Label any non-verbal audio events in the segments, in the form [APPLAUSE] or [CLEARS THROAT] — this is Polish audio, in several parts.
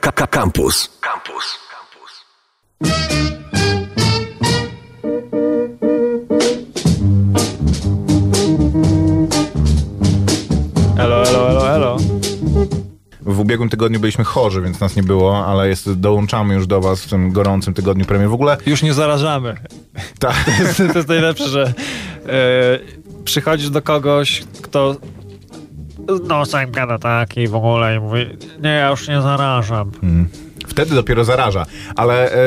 Campus. Campus. Elo, elo, elo, elo. W ubiegłym tygodniu byliśmy chorzy, więc nas nie było, ale jest, dołączamy już do was w tym gorącym tygodniu premier. W ogóle Już nie zarażamy. tak, To [LAUGHS] jest, to jest najlepsze, że e, przychodzisz do kogoś, kto no sam gada tak i w ogóle i mówi, nie, ja już nie zarażam. wtedy dopiero zaraża. Ale e,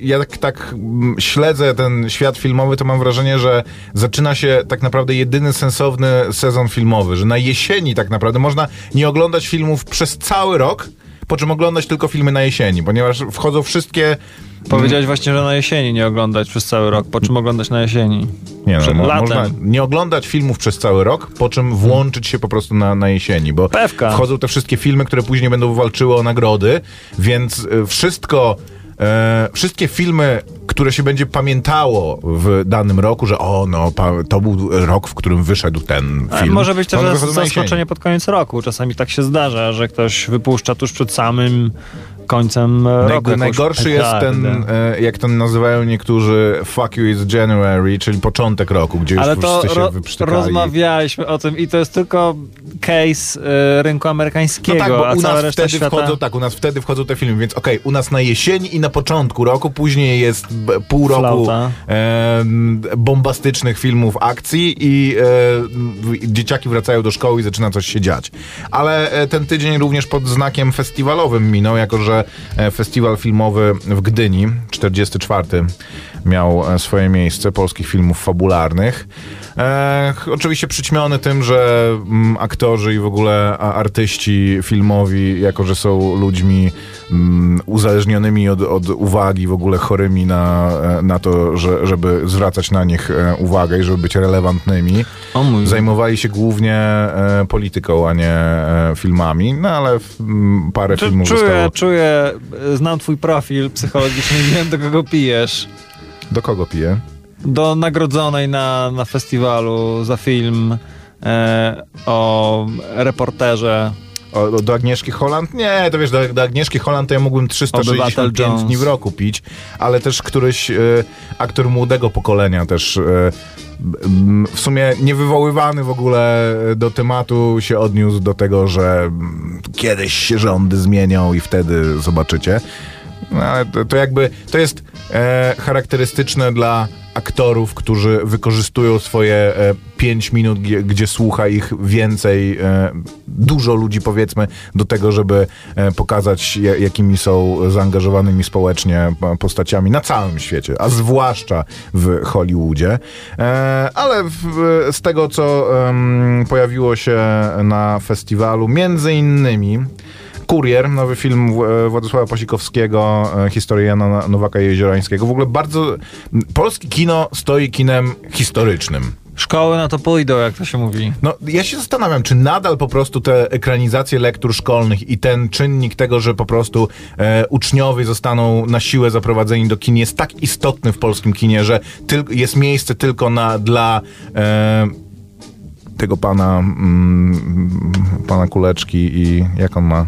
ja tak, tak mm, śledzę ten świat filmowy, to mam wrażenie, że zaczyna się tak naprawdę jedyny sensowny sezon filmowy, że na jesieni tak naprawdę można nie oglądać filmów przez cały rok, po czym oglądać tylko filmy na jesieni, ponieważ wchodzą wszystkie Powiedziałeś właśnie, że na jesieni nie oglądać przez cały rok, po czym oglądać na jesieni. Nie, no, mo- można nie oglądać filmów przez cały rok, po czym włączyć się po prostu na, na jesieni, bo Pewka. wchodzą te wszystkie filmy, które później będą walczyły o nagrody, więc e, wszystko, e, wszystkie filmy, które się będzie pamiętało w danym roku, że o, no, to był rok, w którym wyszedł ten Ale film. może być też zaskoczenie pod koniec roku. Czasami tak się zdarza, że ktoś wypuszcza tuż przed samym końcem e, roku. najgorszy jest ten, petardę. e, jak to nazywają niektórzy, fuck you is January, czyli początek roku, gdzie już Ale to wszyscy się ro- wyprztykali. rozmawialiśmy o tym i to jest tylko case e, rynku No amerykańskiego, tak, bo u nas wtedy świata... wchodzą, tak, u nas wtedy wchodzą te filmy, więc okej, u nas na jesieni i na początku roku, później jest pół roku e, bombastycznych filmów akcji i e, dzieciaki wracają do szkoły i zaczyna coś się dziać. Ale ten tydzień również pod znakiem festiwalowym minął, jako że e, festiwal filmowy w Gdyni, 44 miał e, swoje miejsce polskich filmów fabularnych. E, oczywiście przyćmiony tym, że mm, aktorzy i w ogóle artyści filmowi, jako że są ludźmi mm, uzależnionymi od, od uwagi, w ogóle chorymi na, e, na to, że, żeby zwracać na nich e, uwagę i żeby być relevantnymi, zajmowali się głównie e, polityką, a nie e, filmami, no ale mm, parę Czu- filmów Czuję, zostało... czuję, e, znam twój profil psychologiczny [LAUGHS] wiem, do kogo pijesz. Do kogo pije? Do nagrodzonej na, na festiwalu za film e, o reporterze. O, do Agnieszki Holland? Nie, to wiesz, do, do Agnieszki Holland to ja mógłbym Obywatel 365 Jones. dni w roku pić, ale też któryś e, aktor młodego pokolenia też e, w sumie niewywoływany w ogóle do tematu się odniósł do tego, że mm, kiedyś się rządy zmienią i wtedy zobaczycie. No, ale to, to jakby, to jest e, charakterystyczne dla aktorów, którzy wykorzystują swoje e, 5 minut, gdzie, gdzie słucha ich więcej, e, dużo ludzi powiedzmy, do tego, żeby e, pokazać, ja- jakimi są zaangażowanymi społecznie po- postaciami na całym świecie, a zwłaszcza w Hollywoodzie. E, ale w, z tego, co pojawiło się na festiwalu, między innymi Kurier, nowy film W- Władysława Pasikowskiego, e, historia Jana Nowaka Jeziorańskiego. W ogóle bardzo... Polskie kino stoi kinem historycznym. Szkoły na to pójdą, jak to się mówi. No, ja się zastanawiam, czy nadal po prostu te ekranizacje lektur szkolnych i ten czynnik tego, że po prostu e, uczniowie zostaną na siłę zaprowadzeni do kin jest tak istotny w polskim kinie, że tyl- jest miejsce tylko na, dla e, tego pana mm, pana Kuleczki i jak on ma?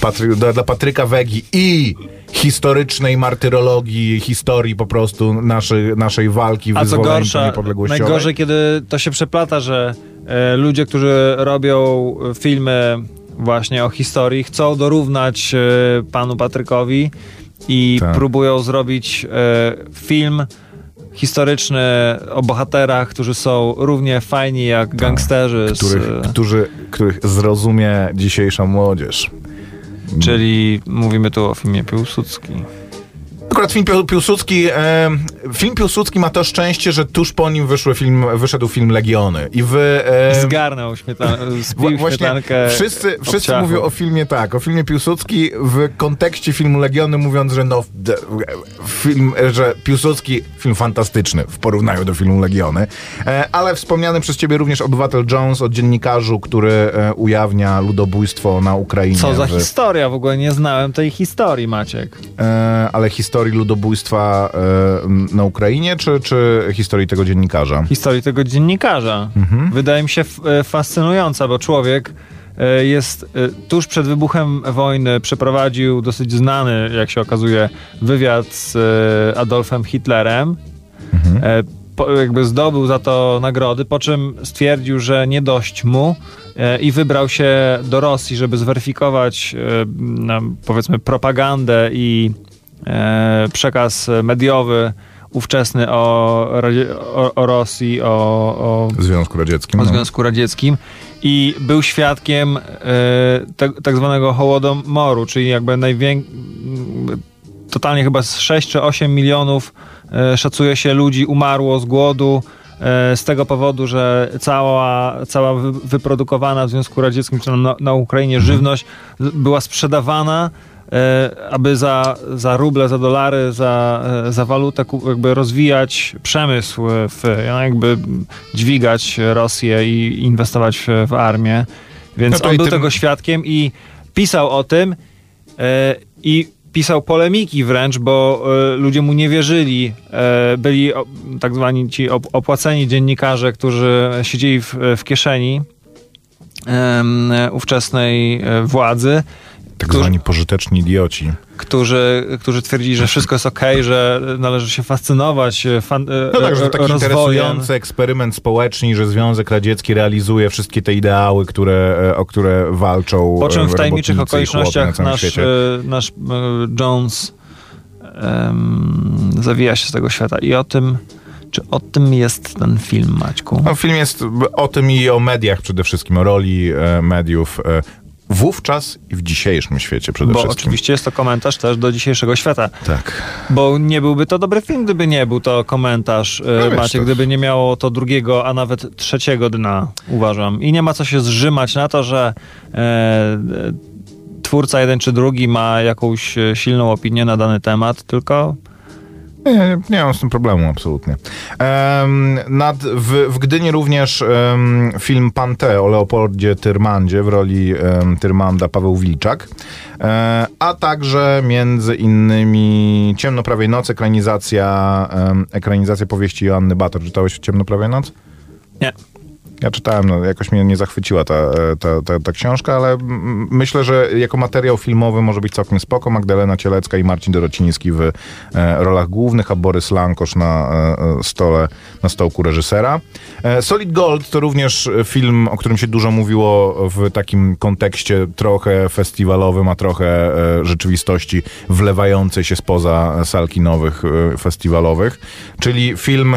Patry, dla, dla Patryka Wegi i historycznej martyrologii, historii po prostu naszej, naszej walki A co wyzwoleńczej gorsza, niepodległościowej. najgorzej, kiedy to się przeplata, że e, ludzie, którzy robią filmy właśnie o historii, chcą dorównać e, panu Patrykowi i Tak. próbują zrobić e, film historyczny o bohaterach, którzy są równie fajni jak gangsterzy, Tak. których, którzy, których zrozumie dzisiejsza młodzież. czyli mówimy tu o filmie Piłsudski. Akurat film Pił- Piłsudski, e, film Piłsudski ma to szczęście, że tuż po nim wyszły film, wyszedł film Legiony. I wy... E, Zgarnął śmietan- [LAUGHS] śmietankę wszyscy, wszyscy obciachu. mówią o filmie tak, o filmie Piłsudski w kontekście filmu Legiony, mówiąc, że no, film, że Piłsudski film fantastyczny w porównaniu do filmu Legiony. E, ale wspomniany przez ciebie również Obywatel Jones o dziennikarzu, który e, ujawnia ludobójstwo na Ukrainie. Co za historia? W ogóle nie znałem tej historii, Maciek. E, ale historii ludobójstwa e, na Ukrainie, czy, czy historii tego dziennikarza? Historii tego dziennikarza. Mhm. Wydaje mi się f- e, fascynująca, bo człowiek e, jest e, tuż przed wybuchem wojny przeprowadził dosyć znany, jak się okazuje, wywiad z Adolfem Hitlerem. E, Po, jakby zdobył za to nagrody, po czym stwierdził, że nie dość mu e, i wybrał się do Rosji, żeby zweryfikować e, powiedzmy propagandę i przekaz mediowy ówczesny o, o, o Rosji, o, o, Związku Radzieckim. o no. Związku Radzieckim i był świadkiem e, tak, tak zwanego Hołodomoru, czyli jakby największy, totalnie chyba z 6 czy 8 milionów e, szacuje się ludzi umarło z głodu e, z tego powodu, że cała, cała wy- wyprodukowana w Związku Radzieckim czy na, na Ukrainie żywność z- była sprzedawana e, aby za, za ruble, za dolary, za, e, za walutę jakby rozwijać przemysł, w, no jakby dźwigać Rosję i inwestować w, armię. Więc No on był tym- tego świadkiem i pisał o tym e, i pisał polemiki wręcz, bo e, ludzie mu nie wierzyli. E, byli tak zwani ci op- opłaceni dziennikarze, którzy siedzieli w, w kieszeni ówczesnej e, władzy, Tak którzy- zwani pożyteczni idioci. którzy, którzy twierdzili, że wszystko jest okej, że należy się fascynować e, fan, e, No tak, że to taki rozwojem. interesujący eksperyment społeczny, że Związek Radziecki realizuje wszystkie te ideały, które, e, o które walczą Po czym w tajemniczych na okolicznościach całym nasz, świecie. nasz Jones em, zawija się z tego świata. I o tym, czy o tym jest ten film, Maćku? No, film jest o tym i o mediach przede wszystkim, o roli e, mediów e, wówczas i w dzisiejszym świecie przede Bo wszystkim. oczywiście jest to komentarz też do dzisiejszego świata. Tak. Bo nie byłby to dobry film, gdyby nie był to komentarz, e, No to- gdyby nie miało to drugiego, a nawet trzeciego dna, uważam. I nie ma co się zrzymać na to, że e, e, twórca jeden czy drugi ma jakąś e, silną opinię na dany temat, tylko Nie, nie, mam z tym problemu, absolutnie. Em, nad, w, w Gdyni również em, film Pante o Leopoldzie Tyrmandzie w roli em, Tyrmanda Paweł Wilczak, e, a także między innymi Ciemno prawej nocy, ekranizacja, em, ekranizacja powieści Joanny Bator. Czytałeś Ciemno prawej nocy? nie. Ja czytałem, no, jakoś mnie nie zachwyciła ta, ta, ta, ta książka, ale myślę, że jako materiał filmowy może być całkiem spoko. Magdalena Cielecka i Marcin Dorociński w e, rolach głównych, a Borys Lankosz na e, e, stole, na stołku reżysera. E, Solid Gold to również film, o którym się dużo mówiło w takim kontekście trochę festiwalowym, a trochę e, rzeczywistości wlewającej się spoza sal kinowych e, festiwalowych. Czyli film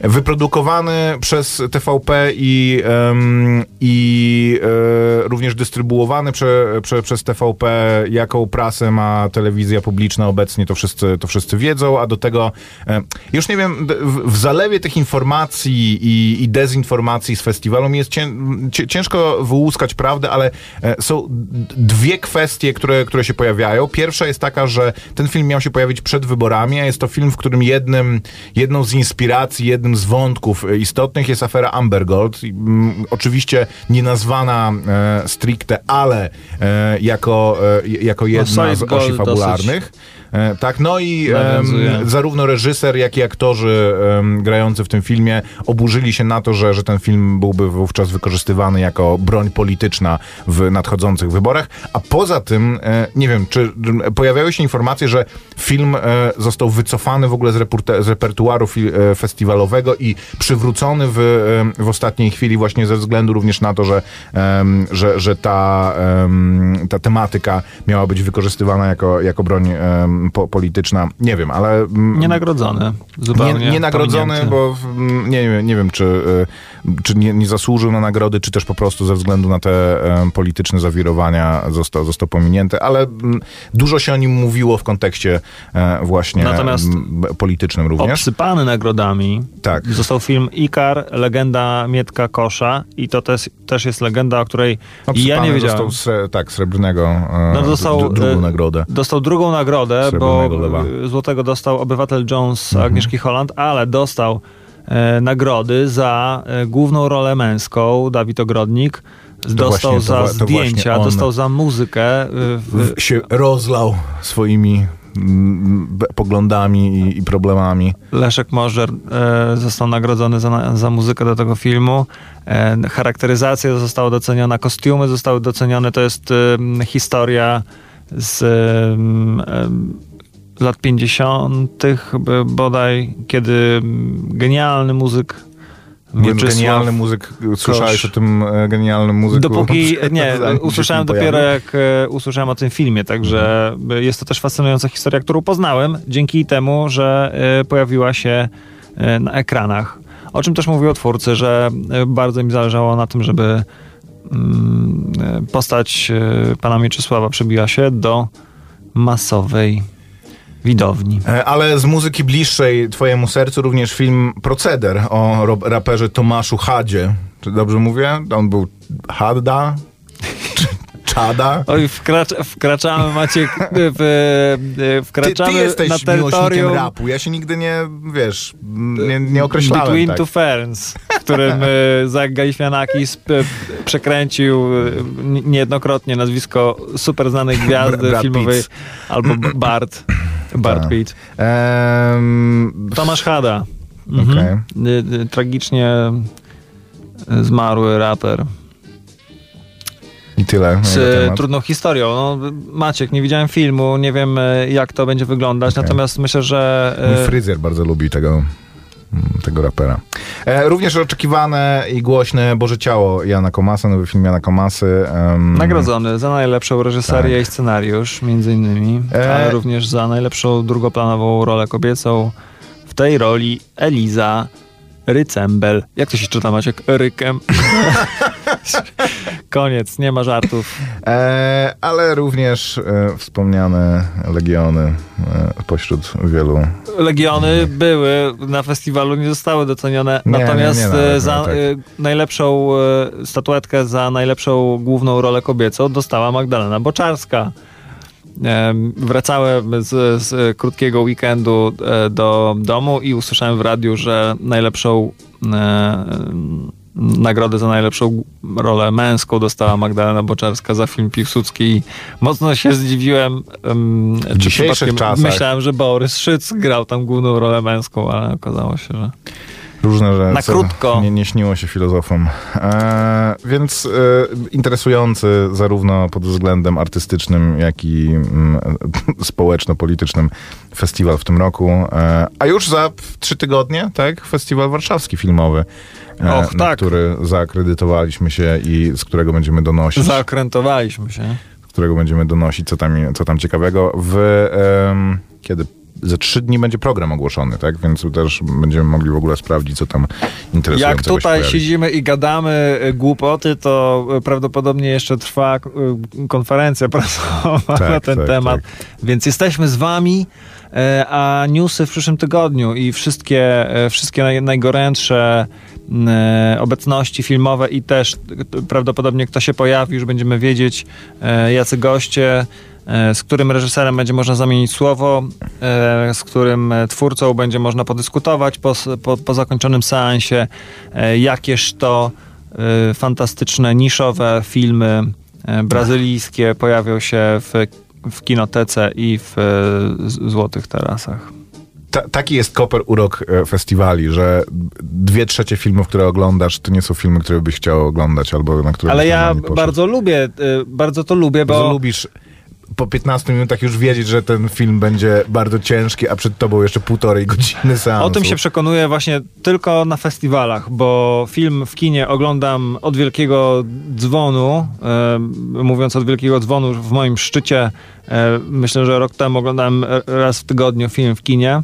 wyprodukowany przez TVP i, em, i e, również dystrybuowany prze, prze, przez TVP, jaką prasę ma telewizja publiczna obecnie, to wszyscy, to wszyscy wiedzą, a do tego e, już nie wiem, w, w zalewie tych informacji i, i dezinformacji z festiwalu mi jest cię, cię, ciężko wyłuskać prawdę, ale e, są dwie kwestie, które, które się pojawiają. Pierwsza jest taka, że ten film miał się pojawić przed wyborami, a jest to film, w którym jednym, jedną z inspiracji, jednym z wątków istotnych jest afera Amber Gold. Mm, oczywiście nie nazwana e, stricte, ale e, jako, e, jako jedna Solid z osi dosyć fabularnych. E, tak, no i em, zarówno reżyser, jak i aktorzy em, grający w tym filmie oburzyli się na to, że, że ten film byłby wówczas wykorzystywany jako broń polityczna w nadchodzących wyborach. A poza tym, e, nie wiem, czy pojawiały się informacje, że film e, został wycofany w ogóle z, reporte- z repertuaru fi- e, festiwalowego i przywrócony w, w ostatniej chwili właśnie ze względu również na to, że, że, że ta, ta tematyka miała być wykorzystywana jako, jako broń po, polityczna. Nie wiem, ale... mm, Nienagrodzony. Zupełnie. nie, nie nagrodzony, pominięty. bo mm, nie, wiem- nie wiem, czy, y, czy nie, nie zasłużył na nagrody, czy też po prostu ze względu na te polityczne zawirowania został, został pominięty, ale mm, dużo się o nim mówiło w kontekście e, właśnie Natomiast politycznym również. Obsypany nagrodami Tak. został film Ikar, legenda Mietka Kosza i to też, też jest legenda, o której ja Obsypany nie wiedziałem. Dostał tak, srebrnego, e, No, dostał, dru- drugą e, nagrodę. Dostał drugą nagrodę, bo lewa. złotego dostał Obywatel Jones Mhm. Agnieszki Holland, ale dostał e, nagrody za e, główną rolę męską, Dawid Ogrodnik. Dostał właśnie- to za to zdjęcia, dostał za muzykę. e, w, W, się rozlał swoimi mm, poglądami i, i problemami. Leszek Możdżer e, został nagrodzony za, za muzykę do tego filmu. E, charakteryzacja została doceniona, kostiumy zostały docenione. To jest e, historia z lat 50. bodaj, kiedy genialny muzyk Mówiąc genialny muzyk, słyszałeś o tym e, genialnym muzyku? Dopóki, [LAUGHS] nie, usłyszałem dopiero jak e, usłyszałem o tym filmie, także jest to też fascynująca historia, którą poznałem dzięki temu, że e, pojawiła się na ekranach. O czym też mówił twórcy, że bardzo mi zależało na tym, żeby postać e, pana Mieczysława przebiła się do masowej widowni. E, Ale z muzyki bliższej twojemu sercu również film Proceder o raperze Tomaszu Hadzie. Czy dobrze mówię? On był Hadda? Czy [LAUGHS] Czada? Oj, wkracz, wkraczamy, Maciek, w, Ty, e, wkraczamy ty jesteś na terytorium rapu. Ja się nigdy nie, wiesz, nie, nie określałem Between tak. Two Ferns, w którym y, Zach Galifianakis p- przekręcił n- niejednokrotnie nazwisko super znanej gwiazdy Brad filmowej albo [CLEARS THROAT] Bart. Bart Tak. Pitt. Em, Tomasz Hada. Mhm. Y, y, Tragicznie zmarły raper. I tyle. Z temat. trudną historią. No, Maciek, nie widziałem filmu, nie wiem y, jak to będzie wyglądać, Okej. natomiast myślę, że... Mój y, fryzjer bardzo lubi tego, mm, tego rapera. E, również oczekiwane i głośne Boże Ciało Jana Komasa, nowy film Jana Komasy. em, Nagrodzony za najlepszą reżyserię Tak. i scenariusz, między innymi, E- ale również za najlepszą drugoplanową rolę kobiecą. W tej roli Eliza Rycembel. Jak to się czyta, Maciek? Rykiem. [LAUGHS] [LAUGHS] Koniec, nie ma żartów. E, ale również e, wspomniane Legiony e, pośród wielu. Legiony były na festiwalu, nie zostały docenione, Nie, natomiast nie, nie, e, nawet za tak. e, najlepszą e, statuetkę za najlepszą główną rolę kobiecą dostała Magdalena Boczarska. Em, Wracałem z, z krótkiego weekendu do domu i usłyszałem w radiu, że najlepszą nagrodę za najlepszą rolę męską dostała Magdalena Boczarska za film Piłsudski i mocno się zdziwiłem. em, czy dzisiejszych czasach- Myślałem, że Borys Szyc grał tam główną rolę męską, ale okazało się, że... Różne rzeczy. Na krótko. Nie, nie śniło się filozofom. E, więc e, interesujący zarówno pod względem artystycznym, jak i mm, [LAUGHS] społeczno-politycznym festiwal w tym roku. E, a już za trzy tygodnie, tak? Festiwal warszawski filmowy. e, Och, tak. który zaakredytowaliśmy się i z którego będziemy donosić. Zaokrętowaliśmy się. z którego będziemy donosić, co tam, co tam ciekawego. W kiedy za trzy dni będzie program ogłoszony, tak? Więc też będziemy mogli w ogóle sprawdzić, co tam interesującego Jak tutaj siedzimy i gadamy y, głupoty, to y, prawdopodobnie jeszcze trwa y, konferencja [LAUGHS] prasowa Tak, na ten tak, temat. Więc jesteśmy z wami, e, a newsy w przyszłym tygodniu i wszystkie, e, wszystkie naj, najgorętsze e, obecności filmowe i też e, prawdopodobnie kto się pojawi, już będziemy wiedzieć, e, jacy goście, e, z którym reżyserem będzie można zamienić słowo, e, z którym e, twórcą będzie można podyskutować po, po, po zakończonym seansie, e, jakież to e, fantastyczne, niszowe filmy e, brazylijskie pojawią się w, w kinotece i w e, Złotych Tarasach. Ta, taki jest koper urok e, festiwali, że dwie trzecie filmów, które oglądasz, to nie są filmy, które byś chciał oglądać, albo na które Ale ja bardzo lubię, e, bardzo to lubię, Bardzo bo... lubisz po 15 minutach już wiedzieć, że ten film będzie bardzo ciężki, a przed tobą jeszcze półtorej godziny seansu. O tym się przekonuję właśnie tylko na festiwalach, bo film w kinie oglądam od wielkiego dzwonu. E, mówiąc od wielkiego dzwonu, w moim szczycie, e, myślę, że rok temu oglądałem raz w tygodniu film w kinie.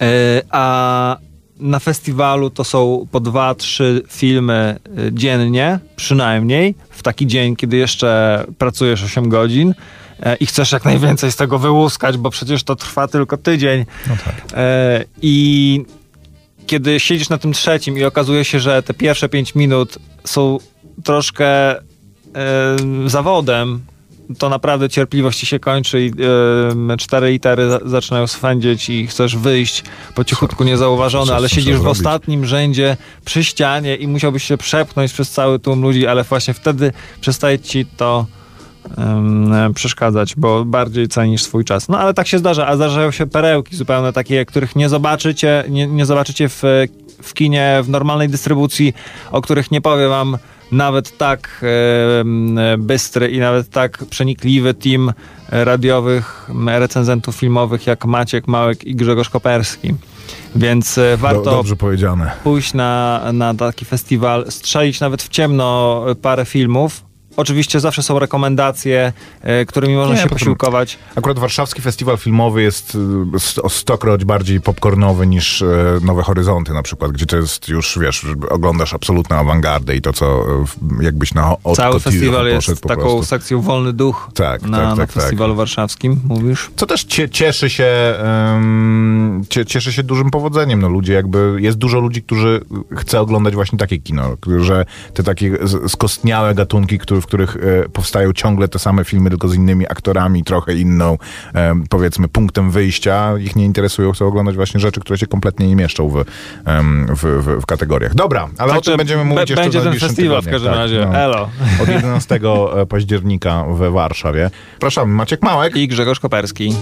E, a na festiwalu to są po dwa, trzy filmy e, dziennie, przynajmniej, w taki dzień, kiedy jeszcze pracujesz 8 godzin e, i chcesz jak najwięcej z tego wyłuskać, bo przecież to trwa tylko tydzień. No tak. E, I kiedy siedzisz na tym trzecim i okazuje się, że te pierwsze pięć minut są troszkę e, zawodem, to naprawdę cierpliwość ci się kończy i e, cztery litery za- zaczynają swędzić i chcesz wyjść po cichutku niezauważony, co- ale co siedzisz w ostatnim rzędzie przy ścianie i musiałbyś się przepchnąć przez cały tłum ludzi, ale właśnie wtedy przestaje ci to przeszkadzać, bo bardziej cenisz swój czas. No ale tak się zdarza, a zdarzają się perełki zupełne takie, których nie zobaczycie, nie, nie zobaczycie w, w kinie, w normalnej dystrybucji, o których nie powiem wam nawet tak bystry i nawet tak przenikliwy team radiowych recenzentów filmowych jak Maciek Małek i Grzegorz Koperski. Więc e, warto pójść na, na taki festiwal, strzelić nawet w ciemno parę filmów. Oczywiście zawsze są rekomendacje, e, którymi można Nie, się posiłkować. Akurat warszawski festiwal filmowy jest s- o stokroć bardziej popcornowy niż e, Nowe Horyzonty na przykład, gdzie to jest już, wiesz, oglądasz absolutną awangardę i to, co e, jakbyś na haute Cały festiwal jest po taką prostu. sekcją Wolny Duch Tak, na, tak, na tak, tak. festiwalu warszawskim, mówisz? Co też cie, cieszy się cie, cieszy się dużym powodzeniem. No ludzie jakby, jest dużo ludzi, którzy chce oglądać właśnie takie kino, że te takie skostniałe gatunki, który, w których e, powstają ciągle te same filmy, tylko z innymi aktorami, trochę inną, em, powiedzmy, punktem wyjścia, ich nie interesują, chcą oglądać właśnie rzeczy, które się kompletnie nie mieszczą w, w, w, w kategoriach. Dobra, ale o Także tym będziemy mówić jeszcze Będzie ten festiwal w każdym Tak, razie. no. Elo. Od 11 października we Warszawie. Przepraszam, Maciek Małek. I Grzegorz Koperski.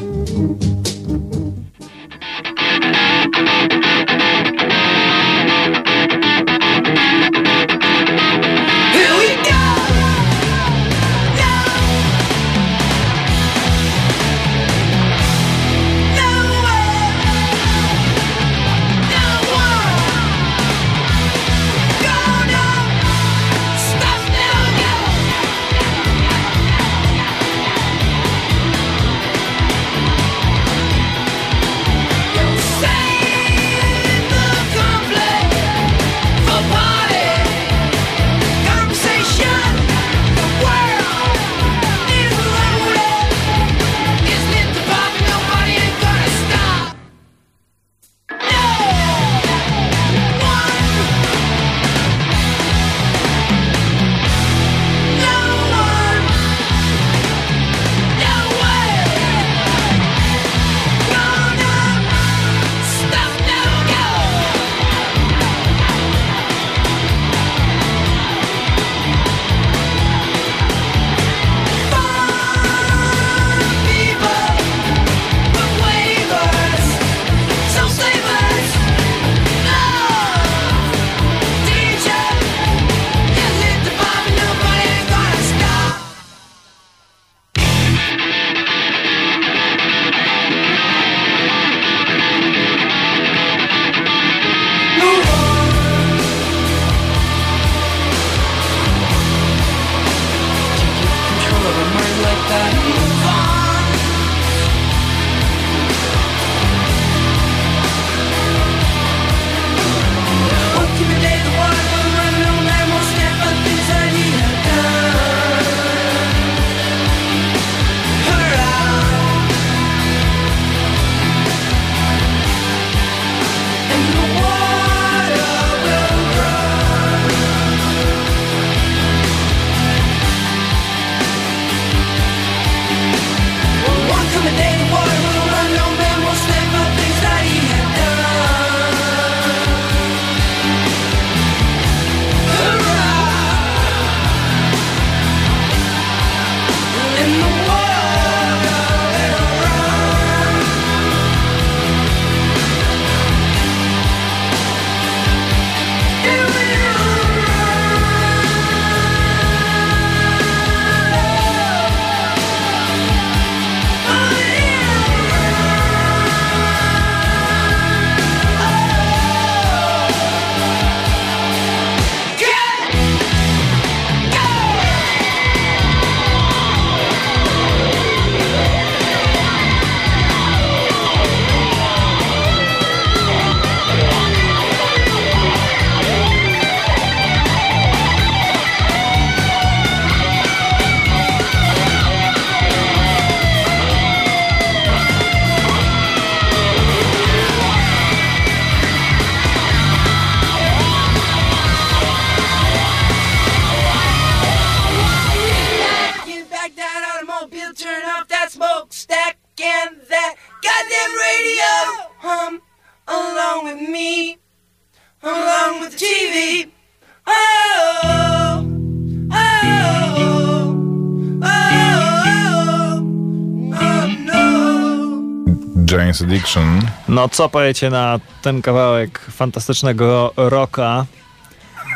Addiction. No co powiecie na ten kawałek fantastycznego rocka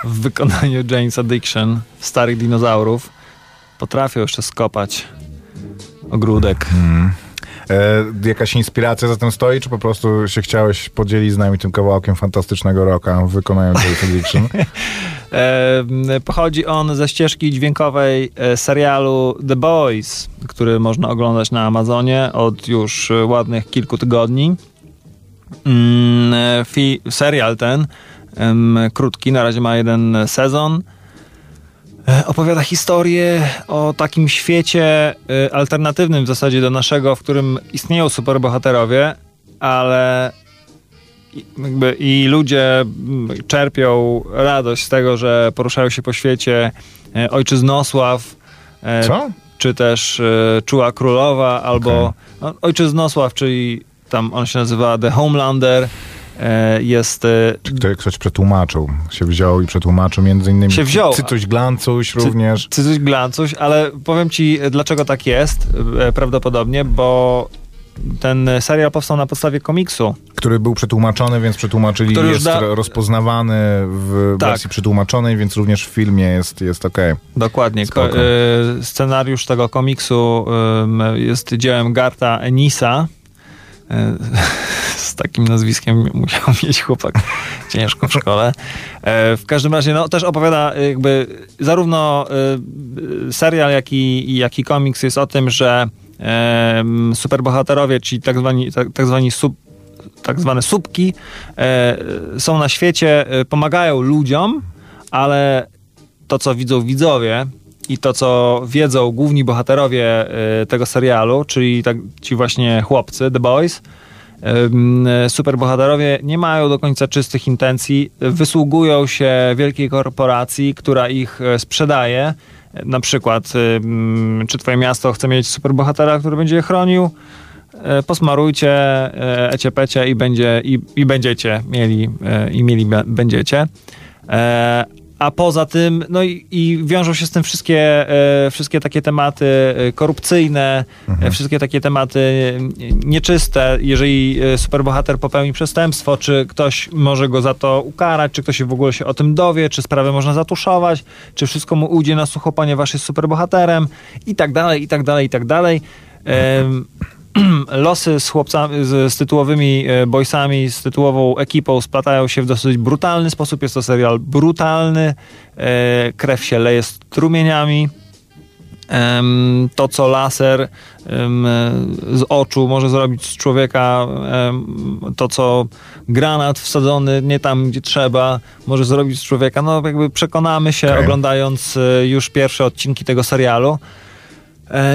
w wykonaniu James Addiction, starych dinozaurów? Potrafią jeszcze skopać ogródek. E, jakaś inspiracja za tym stoi, czy po prostu się chciałeś podzielić z nami tym kawałkiem fantastycznego rocka w wykonaniu James Addiction? E, pochodzi on ze ścieżki dźwiękowej e, serialu The Boys, który można oglądać na Amazonie od już e, ładnych kilku tygodni. Mm, e, serial ten, krótki, na razie ma jeden sezon. E, Opowiada historię o takim świecie e, alternatywnym w zasadzie do naszego, w którym istnieją superbohaterowie, ale i- jakby i ludzie czerpią radość z tego, że poruszają się po świecie. E, Ojczyznosław, Co? czy też Czuła Królowa, albo Okej. no, Ojczyznosław, czyli tam on się nazywa The Homelander. E, Jest e, Ktoś, ktoś przetłumaczył. Się wziął i przetłumaczył między innymi Się wziął. Cytuś Glancuś również. Cycuś Glancuś, ale powiem ci, e, dlaczego tak jest prawdopodobnie, bo ten serial powstał na podstawie komiksu. który był przetłumaczony, więc przetłumaczyli, Który jest da- ro- rozpoznawany w Tak. wersji przetłumaczonej, więc również w filmie jest, jest okej. Dokładnie. Ko- e, scenariusz tego komiksu em, jest dziełem Garta Enisa. E, [LAUGHS] Z takim nazwiskiem musiał [LAUGHS] mieć chłopak ciężko w szkole. E, W każdym razie, no, też opowiada e, jakby zarówno serial, jak i, jak i komiks jest o tym, że superbohaterowie, czyli tak zwani, tak, tak zwani sub, tak zwane subki, są na świecie, pomagają ludziom, ale to, co widzą widzowie i to, co wiedzą główni bohaterowie e, tego serialu, czyli tak, ci właśnie chłopcy, The Boys, em, superbohaterowie nie mają do końca czystych intencji, wysługują się wielkiej korporacji, która ich e, sprzedaje. Na przykład, em, czy twoje miasto chce mieć superbohatera, który będzie je chronił? E, posmarujcie e, ecie pecie i, będzie, i, i będziecie mieli, e, i mieli będziecie. A poza tym, no i, i wiążą się z tym wszystkie, e, wszystkie takie tematy e, korupcyjne, e, wszystkie takie tematy e, nieczyste. Jeżeli superbohater popełni przestępstwo, czy ktoś może go za to ukarać, czy ktoś w ogóle się o tym dowie, czy sprawę można zatuszować, czy wszystko mu ujdzie na sucho, ponieważ jest superbohaterem i tak dalej, i tak dalej, i tak dalej. [CLEARS THROAT] losy z chłopcami, z, z tytułowymi e, boysami, z tytułową ekipą splatają się w dosyć brutalny sposób. Jest to serial brutalny. E, krew się leje strumieniami. To, co laser em, z oczu może zrobić z człowieka, to, co granat wsadzony nie tam, gdzie trzeba, może zrobić z człowieka. No, jakby przekonamy się, Okej. oglądając e, już pierwsze odcinki tego serialu e,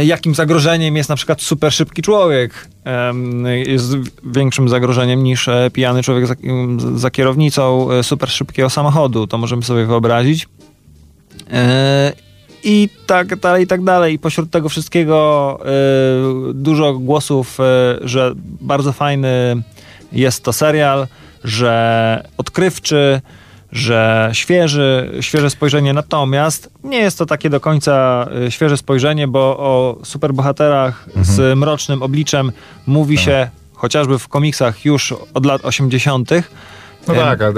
jakim zagrożeniem jest na przykład super szybki człowiek. Jest większym zagrożeniem niż e, pijany człowiek za, za kierownicą e, super szybkiego samochodu. To możemy sobie wyobrazić. E, I tak dalej, i tak dalej. I pośród tego wszystkiego e, dużo głosów, e, że bardzo fajny jest to serial, że odkrywczy, że świeży, świeże spojrzenie. Natomiast nie jest to takie do końca e, świeże spojrzenie, bo o superbohaterach z mrocznym obliczem mówi się chociażby w komiksach już od lat 80. No tak, a,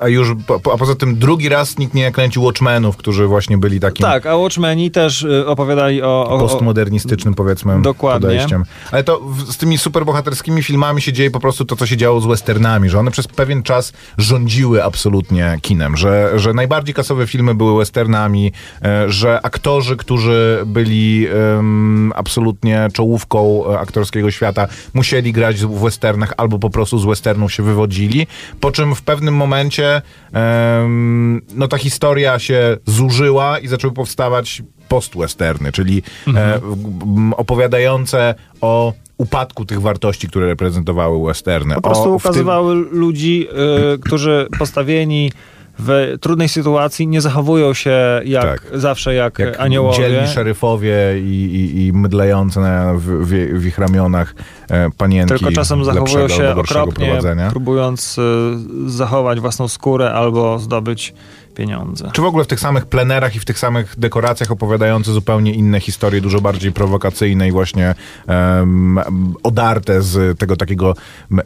a już, a poza tym drugi raz nikt nie kręcił Watchmenów, którzy właśnie byli takim Tak, a Watchmeni też y, opowiadali o, o, postmodernistycznym, powiedzmy, Dokładnie. podejściem. Ale to z tymi superbohaterskimi filmami się dzieje po prostu to, co się działo z westernami, że one przez pewien czas rządziły absolutnie kinem, że, że najbardziej kasowe filmy były westernami, e, że aktorzy, którzy byli em, absolutnie czołówką e, aktorskiego świata, musieli grać w westernach albo po prostu z westernów się wywodzili, po czym w pewnym momencie em, no ta historia się zużyła i zaczęły powstawać post-westerny, czyli e, w- m, opowiadające o upadku tych wartości, które reprezentowały westerny. Po prostu o, w tym- ukazywały ludzi, y, którzy postawieni w trudnej sytuacji nie zachowują się jak Tak. zawsze jak, jak aniołowie. dzielni szeryfowie i, i, i mydlejące na, w, w, w ich ramionach e, panienki Tylko czasem zachowują się okropnie, próbując y, zachować własną skórę albo zdobyć pieniądze. Czy w ogóle w tych samych plenerach i w tych samych dekoracjach opowiadające zupełnie inne historie, dużo bardziej prowokacyjne i właśnie em, odarte z tego takiego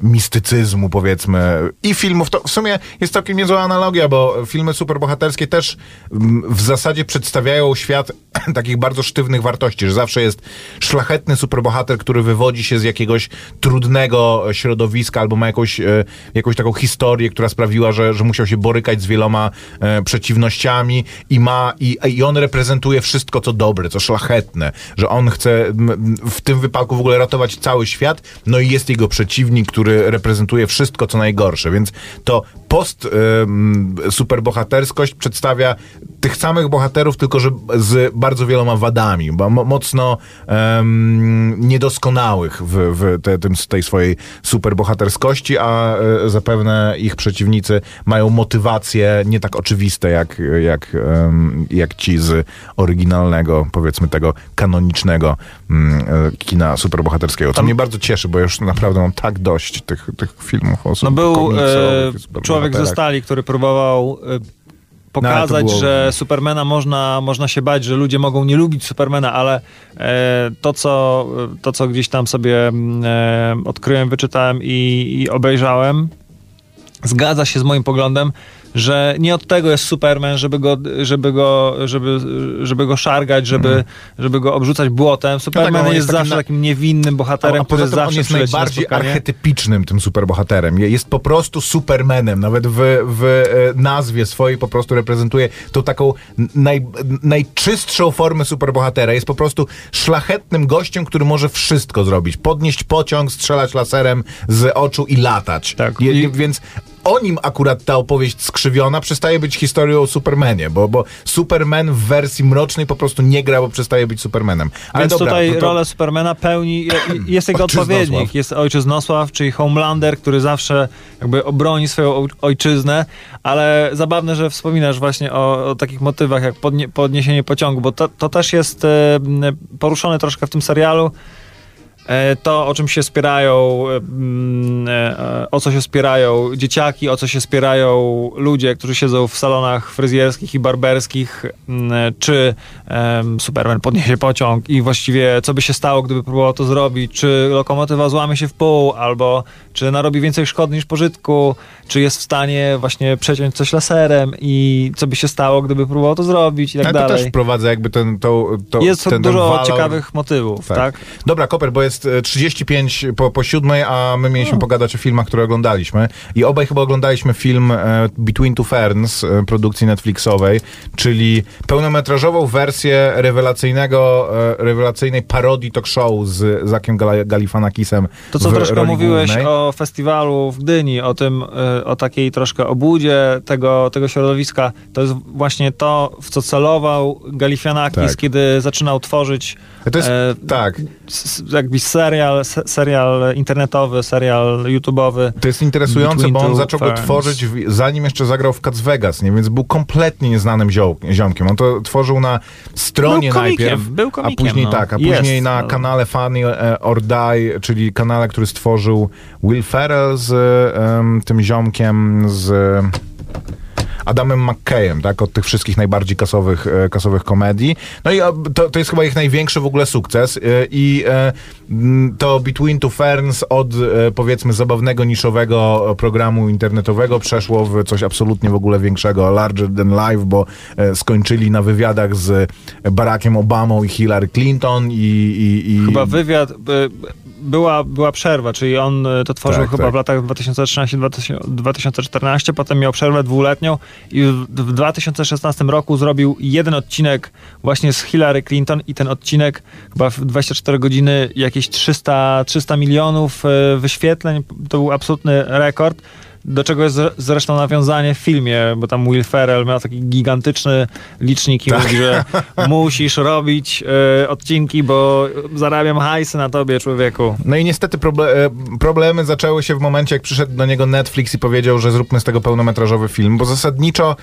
mistycyzmu, powiedzmy, i filmów. To w sumie jest całkiem niezła analogia, bo filmy superbohaterskie też w zasadzie przedstawiają świat [CLEARS THROAT] takich bardzo sztywnych wartości, że zawsze jest szlachetny superbohater, który wywodzi się z jakiegoś trudnego środowiska albo ma jakąś, e, jakąś taką historię, która sprawiła, że, że musiał się borykać z wieloma e, przeciwnościami i ma, i, i on reprezentuje wszystko, co dobre, co szlachetne, że on chce w tym wypadku w ogóle ratować cały świat, no i jest jego przeciwnik, który reprezentuje wszystko, co najgorsze, więc to post superbohaterskość przedstawia tych samych bohaterów, tylko że z bardzo wieloma wadami, bo mo- mocno em, niedoskonałych w, w te, tym, tej swojej superbohaterskości, a e, zapewne ich przeciwnicy mają motywacje nie tak oczywiste jak, jak, em, jak ci z oryginalnego, powiedzmy tego kanonicznego e, kina superbohaterskiego. To mnie bardzo cieszy, bo już naprawdę mam tak dość tych, tych filmów o No był e. człowiek ze stali, który próbował e, pokazać, było- że Supermana można, można się bać, że ludzie mogą nie lubić Supermana, ale e, to, co, to, co gdzieś tam sobie mm, e, odkryłem, wyczytałem i, i obejrzałem, zgadza się z moim poglądem, że nie od tego jest Superman, żeby go, żeby go, żeby, żeby go szargać, żeby, żeby go obrzucać błotem. Superman Mhm. No tak, jest, jest takim zawsze na- takim niewinnym bohaterem, a który poza tym zawsze on jest na najbardziej spotkanie. archetypicznym tym superbohaterem. Je- Jest po prostu supermanem. Nawet w, w e, nazwie swojej po prostu reprezentuje tą taką naj, najczystszą formę superbohatera. Jest po prostu szlachetnym gościem, który może wszystko zrobić. Podnieść pociąg, strzelać laserem z oczu i latać. Tak. Je, I- Więc o nim akurat ta opowieść skrzywiona przestaje być historią o Supermanie, bo, bo Superman w wersji mrocznej po prostu nie gra, bo przestaje być Supermanem. Ale Więc dobra, tutaj no to- rolę Supermana pełni, je- [CLEARS THROAT] jest jego odpowiednik, jest Ojczyznosław, czyli Homelander, który zawsze jakby obroni swoją oj- ojczyznę, ale zabawne, że wspominasz właśnie o, o takich motywach jak podnie, podniesienie pociągu, bo to, to też jest poruszone troszkę w tym serialu. E, To, o czym się spierają, e, mm, e, o co się spierają dzieciaki, o co się spierają ludzie, którzy siedzą w salonach fryzjerskich i barberskich, mm, czy Superman podniesie pociąg i właściwie co by się stało, gdyby próbował to zrobić, czy lokomotywa złamie się w pół, albo czy narobi więcej szkody niż pożytku, czy jest w stanie właśnie przeciąć coś laserem i co by się stało, gdyby próbował to zrobić i tak Ale to dalej. też wprowadza jakby ten, to, to, Jest ten, ten dużo walor. ciekawych motywów, tak? Dobra, Koper, bo jest e, 35 po, po siódmej, a my mieliśmy No. pogadać o filmach, które oglądaliśmy. I obaj chyba oglądaliśmy film e, Between Two Ferns e, produkcji Netflixowej, czyli pełnometrażową wersję rewelacyjnego, e, rewelacyjnej parodii talk show z Zakiem Gal- Galifanakisem To, co troszkę mówiłeś głównej. o festiwalu w Gdyni, o tym, o takiej troszkę obudzie tego, tego środowiska, to jest właśnie to, w co celował Galifianakis, Tak. kiedy zaczynał tworzyć To jest, e, tak, s- jakby serial, se- serial internetowy, serial YouTube'owy. To jest interesujące, bo on zaczął go tworzyć, w, zanim jeszcze zagrał w Cats Vegas, nie? więc był kompletnie nieznanym ziomkiem. On to tworzył na stronie Był komikiem, najpierw, był komikiem, a później no. tak, a Jest, później na ale- kanale Funny e, or Die, czyli kanale, który stworzył Will Ferrell z em, tym ziomkiem z... Adamem McKayem, tak, od tych wszystkich najbardziej kasowych, e, kasowych komedii. No i e, to, to jest chyba ich największy w ogóle sukces e, i to Between Two Ferns od powiedzmy zabawnego, niszowego programu internetowego przeszło w coś absolutnie w ogóle większego, larger than life, bo skończyli na wywiadach z Barackiem Obamą i Hillary Clinton i... i, i Chyba wywiad, była, była przerwa, czyli on y, to tworzył Tak, chyba tak. w latach 2013-2014, potem miał przerwę dwuletnią i w, w 2016 roku zrobił jeden odcinek właśnie z Hillary Clinton i ten odcinek chyba w 24 godziny jakieś 300, 300 milionów y, wyświetleń, to był absolutny rekord. Do czego jest zre- zresztą nawiązanie w filmie, bo tam Will Ferrell miał taki gigantyczny licznik i Tak. mówi, że [LAUGHS] musisz robić e, odcinki, bo zarabiam hajsy na tobie, człowieku. No i niestety proble- e, problemy zaczęły się w momencie, jak przyszedł do niego Netflix i powiedział, że zróbmy z tego pełnometrażowy film, bo zasadniczo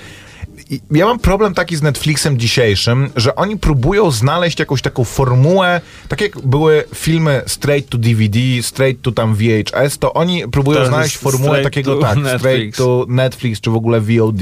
ja mam problem taki z Netflixem dzisiejszym, że oni próbują znaleźć jakąś taką formułę, tak jak były filmy straight to DVD, straight to tam VHS, to oni próbują Teraz znaleźć formułę takiego, to tak, Netflix. straight to Netflix, czy w ogóle VOD,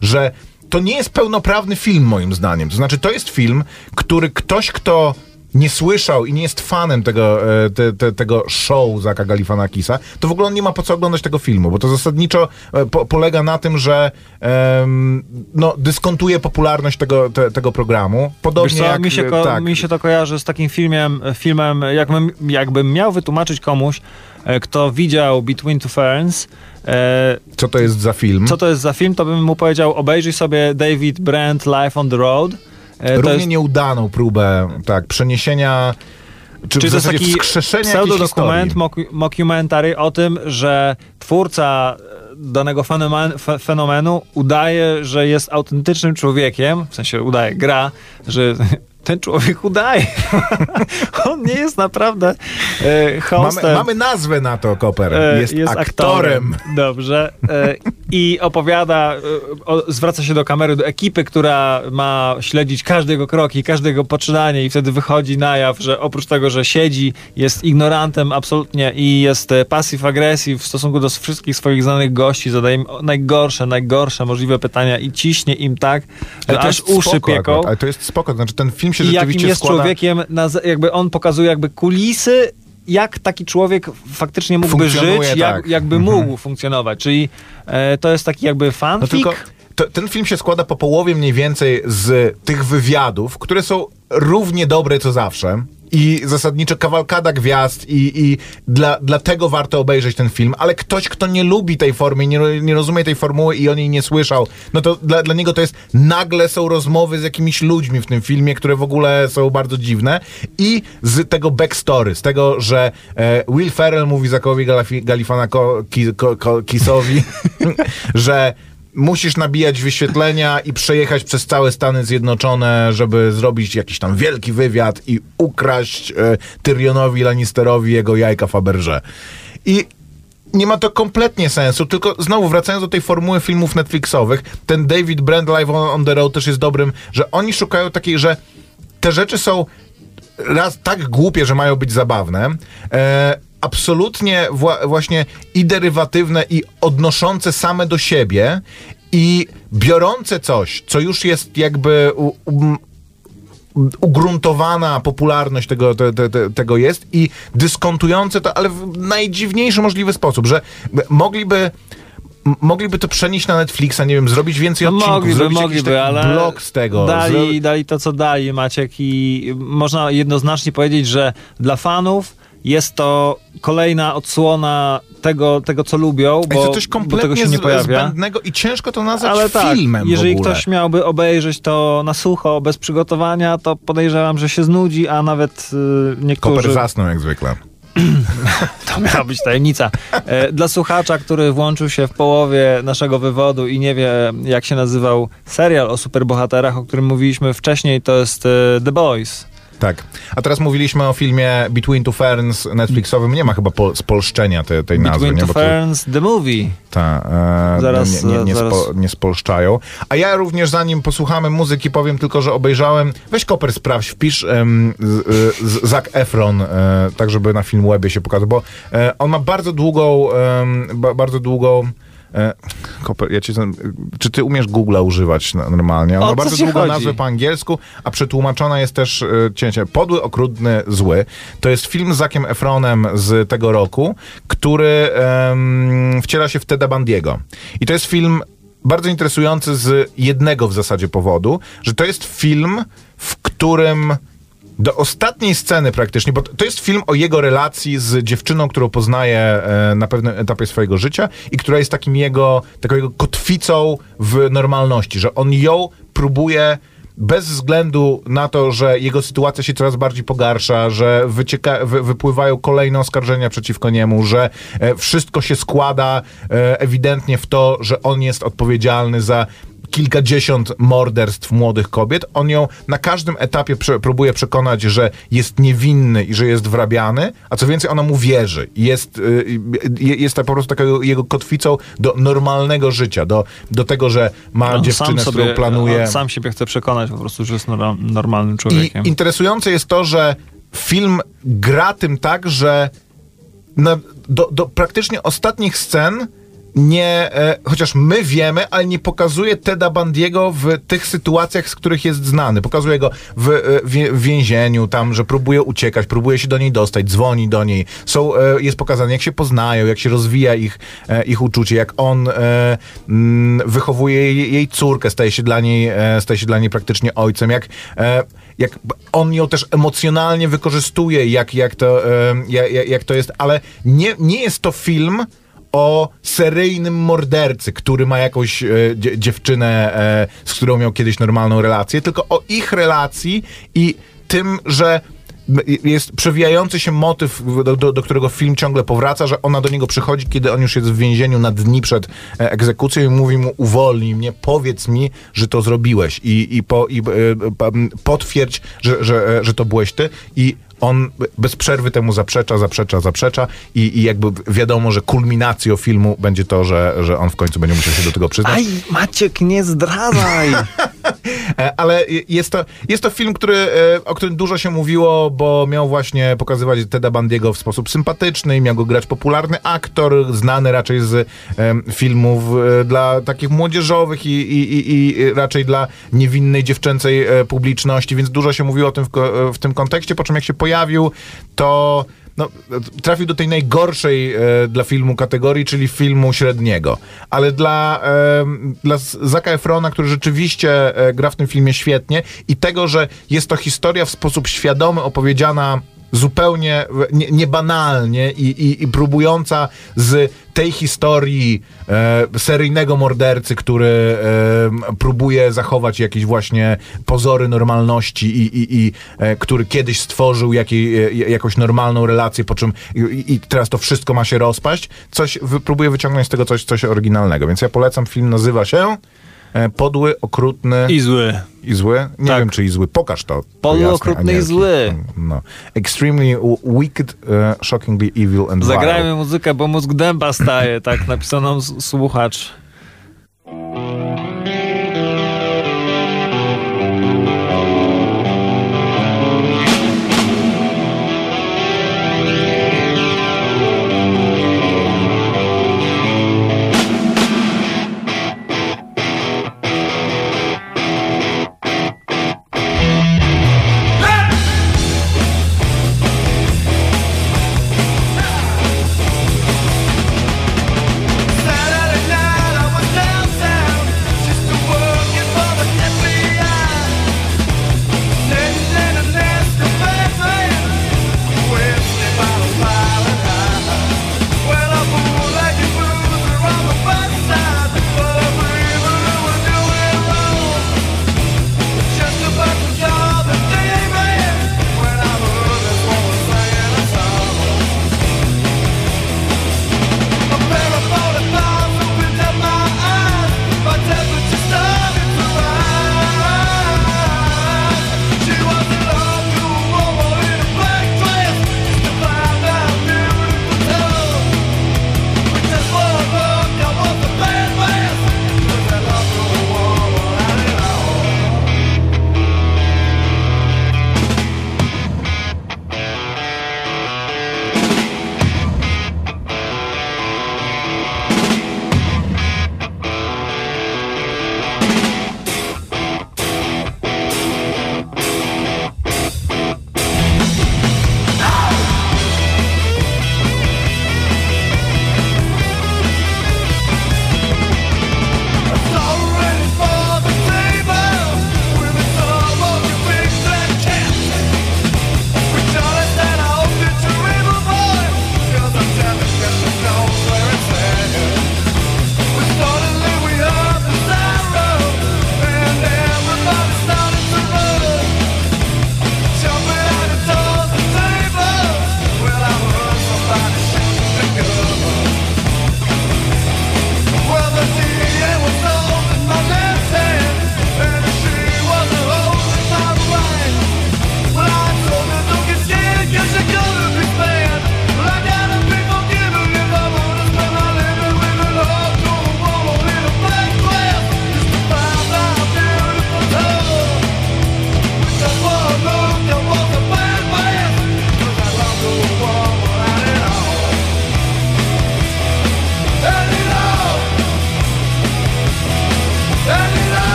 że to nie jest pełnoprawny film moim zdaniem. To znaczy, to jest film, który ktoś, kto nie słyszał i nie jest fanem tego, e, te, te, tego show Zaka Galifanakisa, to w ogóle on nie ma po co oglądać tego filmu, bo to zasadniczo e, po, polega na tym, że em, no, dyskontuje popularność tego, te, tego programu. Podobnie Wiesz co, jak... mi, się ko- tak, mi się to kojarzy z takim filmem, filmem jakbym, jakbym miał wytłumaczyć komuś, e, kto widział Between Two Ferns, e, co to jest za film? co to jest za film, to bym mu powiedział, obejrzyj sobie David Brent Life on the Road. E, Równie jest, nieudaną próbę, tak, przeniesienia czy, Czyli w to jest taki pseudodokument, mok- mockumentary o tym, że twórca danego fenomen, fe- fenomenu udaje, że jest autentycznym człowiekiem, w sensie udaje, gra, że ten człowiek udaje. [LAUGHS] On nie jest naprawdę e, Mamy, hostem. mamy nazwę na to, Koper. E, Jest, aktorem. Dobrze. E, I opowiada, e, o, zwraca się do kamery, do ekipy, która ma śledzić każdy jego krok i każde jego poczynanie i wtedy wychodzi na jaw, że oprócz tego, że siedzi, jest ignorantem absolutnie i jest e, passive-aggressive w stosunku do wszystkich swoich znanych gości, zadaje im najgorsze, najgorsze możliwe pytania i ciśnie im tak, że aż uszy spoko pieką. akurat, Ale to jest spoko, znaczy ten film się I jakim rzeczywiście jest składa... człowiekiem, na, jakby on pokazuje jakby kulisy, jak taki człowiek faktycznie mógłby Funkcjonuje, żyć, jak, tak. jakby Mhm. mógł funkcjonować. Czyli e, to jest taki jakby No fanfic. tylko to, ten film się składa po połowie mniej więcej z tych wywiadów, które są równie dobre co zawsze. I zasadniczo kawalkada gwiazd i, i dla, dlatego warto obejrzeć ten film, ale ktoś, kto nie lubi tej formy, nie, nie rozumie tej formuły i o niej nie słyszał, no to dla, dla niego to jest nagle są rozmowy z jakimiś ludźmi w tym filmie, które w ogóle są bardzo dziwne. I z tego backstory, z tego, że e, Will Ferrell mówi Zakowi Galifianakisowi, [LAUGHS] że musisz nabijać wyświetlenia i przejechać przez całe Stany Zjednoczone, żeby zrobić jakiś tam wielki wywiad i ukraść e, Tyrionowi Lannisterowi jego jajka Faberże. I nie ma to kompletnie sensu, tylko znowu wracając do tej formuły filmów Netflixowych, ten David Brand Live on, on the Road też jest dobrym, że oni szukają takiej, że te rzeczy są raz tak głupie, że mają być zabawne, e, absolutnie wła- właśnie i derywatywne, i odnoszące same do siebie, i biorące coś, co już jest jakby ugruntowana popularność tego, te, te, te, tego jest i dyskontujące to, ale w najdziwniejszy możliwy sposób, że mogliby mogliby to przenieść na Netflixa, nie wiem, zrobić więcej No odcinków, mogliby, zrobić mogliby, taki ale blog z tego. Dali, dali to, co dali, Maciek, i można jednoznacznie powiedzieć, że dla fanów jest to kolejna odsłona tego, tego co lubią, bo, to coś bo tego kompletnie się nie pojawia. zbędnego i ciężko to nazwać Ale tak, filmem jeżeli ktoś miałby obejrzeć to na sucho, bez przygotowania, to podejrzewam, że się znudzi, a nawet y, niektórzy... Koper zasnął jak zwykle. [CLEARS THROAT] To miała być tajemnica. E, Dla słuchacza, który włączył się w połowie naszego wywodu i nie wie, jak się nazywał serial o superbohaterach, o którym mówiliśmy wcześniej, to jest e, The Boys. Tak. A teraz mówiliśmy o filmie Between Two Ferns Netflixowym. Nie ma chyba pol- spolszczenia tej, tej nazwy. Between? Two Ferns, The Movie. Ta, e, Zaraz, nie, nie, nie, zaraz. Spo, nie spolszczają. A ja również zanim posłuchamy muzyki, powiem tylko, że obejrzałem. Weź koper sprawdź, wpisz Zac Efron, e, tak żeby na film webie się pokazał, bo e, on ma bardzo długą, em, ba, bardzo długą. E, koper, ja cię, czy ty umiesz Google'a używać normalnie? On ma bardzo długą chodzi? nazwę po angielsku, a przetłumaczona jest też e, cięcie. Podły, okrutny, zły. To jest film z Zakiem Efronem z tego roku, który em, wciela się w Teda Bandiego. I to jest film bardzo interesujący z jednego w zasadzie powodu, że to jest film, w którym do ostatniej sceny praktycznie, bo to jest film o jego relacji z dziewczyną, którą poznaje e, na pewnym etapie swojego życia i która jest takim jego, taką jego kotwicą w normalności, że on ją próbuje bez względu na to, że jego sytuacja się coraz bardziej pogarsza, że wycieka, wy, wypływają kolejne oskarżenia przeciwko niemu, że e, wszystko się składa e, ewidentnie w to, że on jest odpowiedzialny za kilkadziesiąt morderstw młodych kobiet. On ją na każdym etapie prze, próbuje przekonać, że jest niewinny i że jest wrabiany, a co więcej, ona mu wierzy. Jest, y, y, jest tak po prostu taką jego kotwicą do normalnego życia, do, do tego, że ma On dziewczynę, z którą planuje. on sam siebie chce przekonać po prostu, że jest nor- normalnym I człowiekiem. interesujące jest to, że film gra tym tak, że na, do, do praktycznie ostatnich scen nie, e, chociaż my wiemy, ale nie pokazuje Teda Bandiego w tych sytuacjach, z których jest znany. Pokazuje go w, e, wie- w więzieniu, tam, że próbuje uciekać, próbuje się do niej dostać, dzwoni do niej. Są, e, jest pokazane, jak się poznają, jak się rozwija ich, e, ich uczucie, jak on e, mm, wychowuje jej, jej córkę, staje się dla niej, e, staje się dla niej praktycznie ojcem, jak, jak on ją też emocjonalnie wykorzystuje, jak, jak, to, jak- jak to jest, ale nie, nie jest to film, o seryjnym mordercy, który ma jakąś e, dzie- dziewczynę, e, z którą miał kiedyś normalną relację, tylko o ich relacji i tym, że jest przewijający się motyw, do, do, do którego film ciągle powraca, że ona do niego przychodzi, kiedy on już jest w więzieniu na dni przed e, egzekucją i mówi mu uwolnij mnie, powiedz mi, że to zrobiłeś i, i, po, i e, potwierdź, że, że, e, że to byłeś ty i on bez przerwy temu zaprzecza, zaprzecza, zaprzecza i, i jakby wiadomo, że kulminacją filmu będzie to, że, że on w końcu będzie musiał się do tego przyznać. Aj, Maciek, nie zdradzaj! [LAUGHS] [LAUGHS] E, Ale jest to, jest to film, który, e, o którym dużo się mówiło, bo miał właśnie pokazywać Teda Bandiego w sposób sympatyczny miał go grać popularny aktor, znany raczej z filmów e, dla takich młodzieżowych i, i, i, raczej dla niewinnej dziewczęcej publiczności, więc dużo się mówiło o tym w, w tym kontekście, po czym jak się pojawił, to no, trafił do tej najgorszej e, dla filmu kategorii, czyli filmu średniego. Ale dla, e, dla Zaka Efrona, który rzeczywiście e, gra w tym filmie świetnie i tego, że jest to historia w sposób świadomy opowiedziana zupełnie w- nie- niebanalnie i, i, i próbująca z tej historii e, seryjnego mordercy, który e, próbuje zachować jakieś właśnie pozory normalności i, i, i e, który kiedyś stworzył jakiej, e, jakąś normalną relację, po czym i, teraz to wszystko ma się rozpaść, coś wy, próbuje wyciągnąć z tego coś, coś oryginalnego. Więc ja polecam, film nazywa się Podły, Okrutny I zły. i zły? Nie Tak. wiem, czy i zły. Pokaż to. Podły, okrutny i zły. No. Extremely wicked, e, shockingly evil and vile. Zagrajmy muzykę, bo mózg dęba staje, tak s- słuchacz.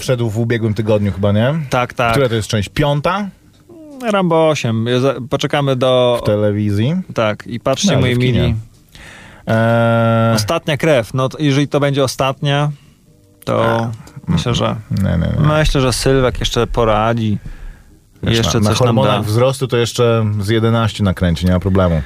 Wszedł w ubiegłym tygodniu chyba, nie? Tak, tak. Która to jest część? Piąta Rambo 8. Ja za- Poczekamy do... w telewizji. Tak, i patrzcie, No, kinie. mili. Eee, Ostatnia krew. No, jeżeli to będzie ostatnia, to myślę, że nie, nie, nie. myślę, że Sylwek jeszcze poradzi. Wiesz, jeszcze na, na coś da. hormonach wzrostu to jeszcze z 11 nakręci, nie ma problemu.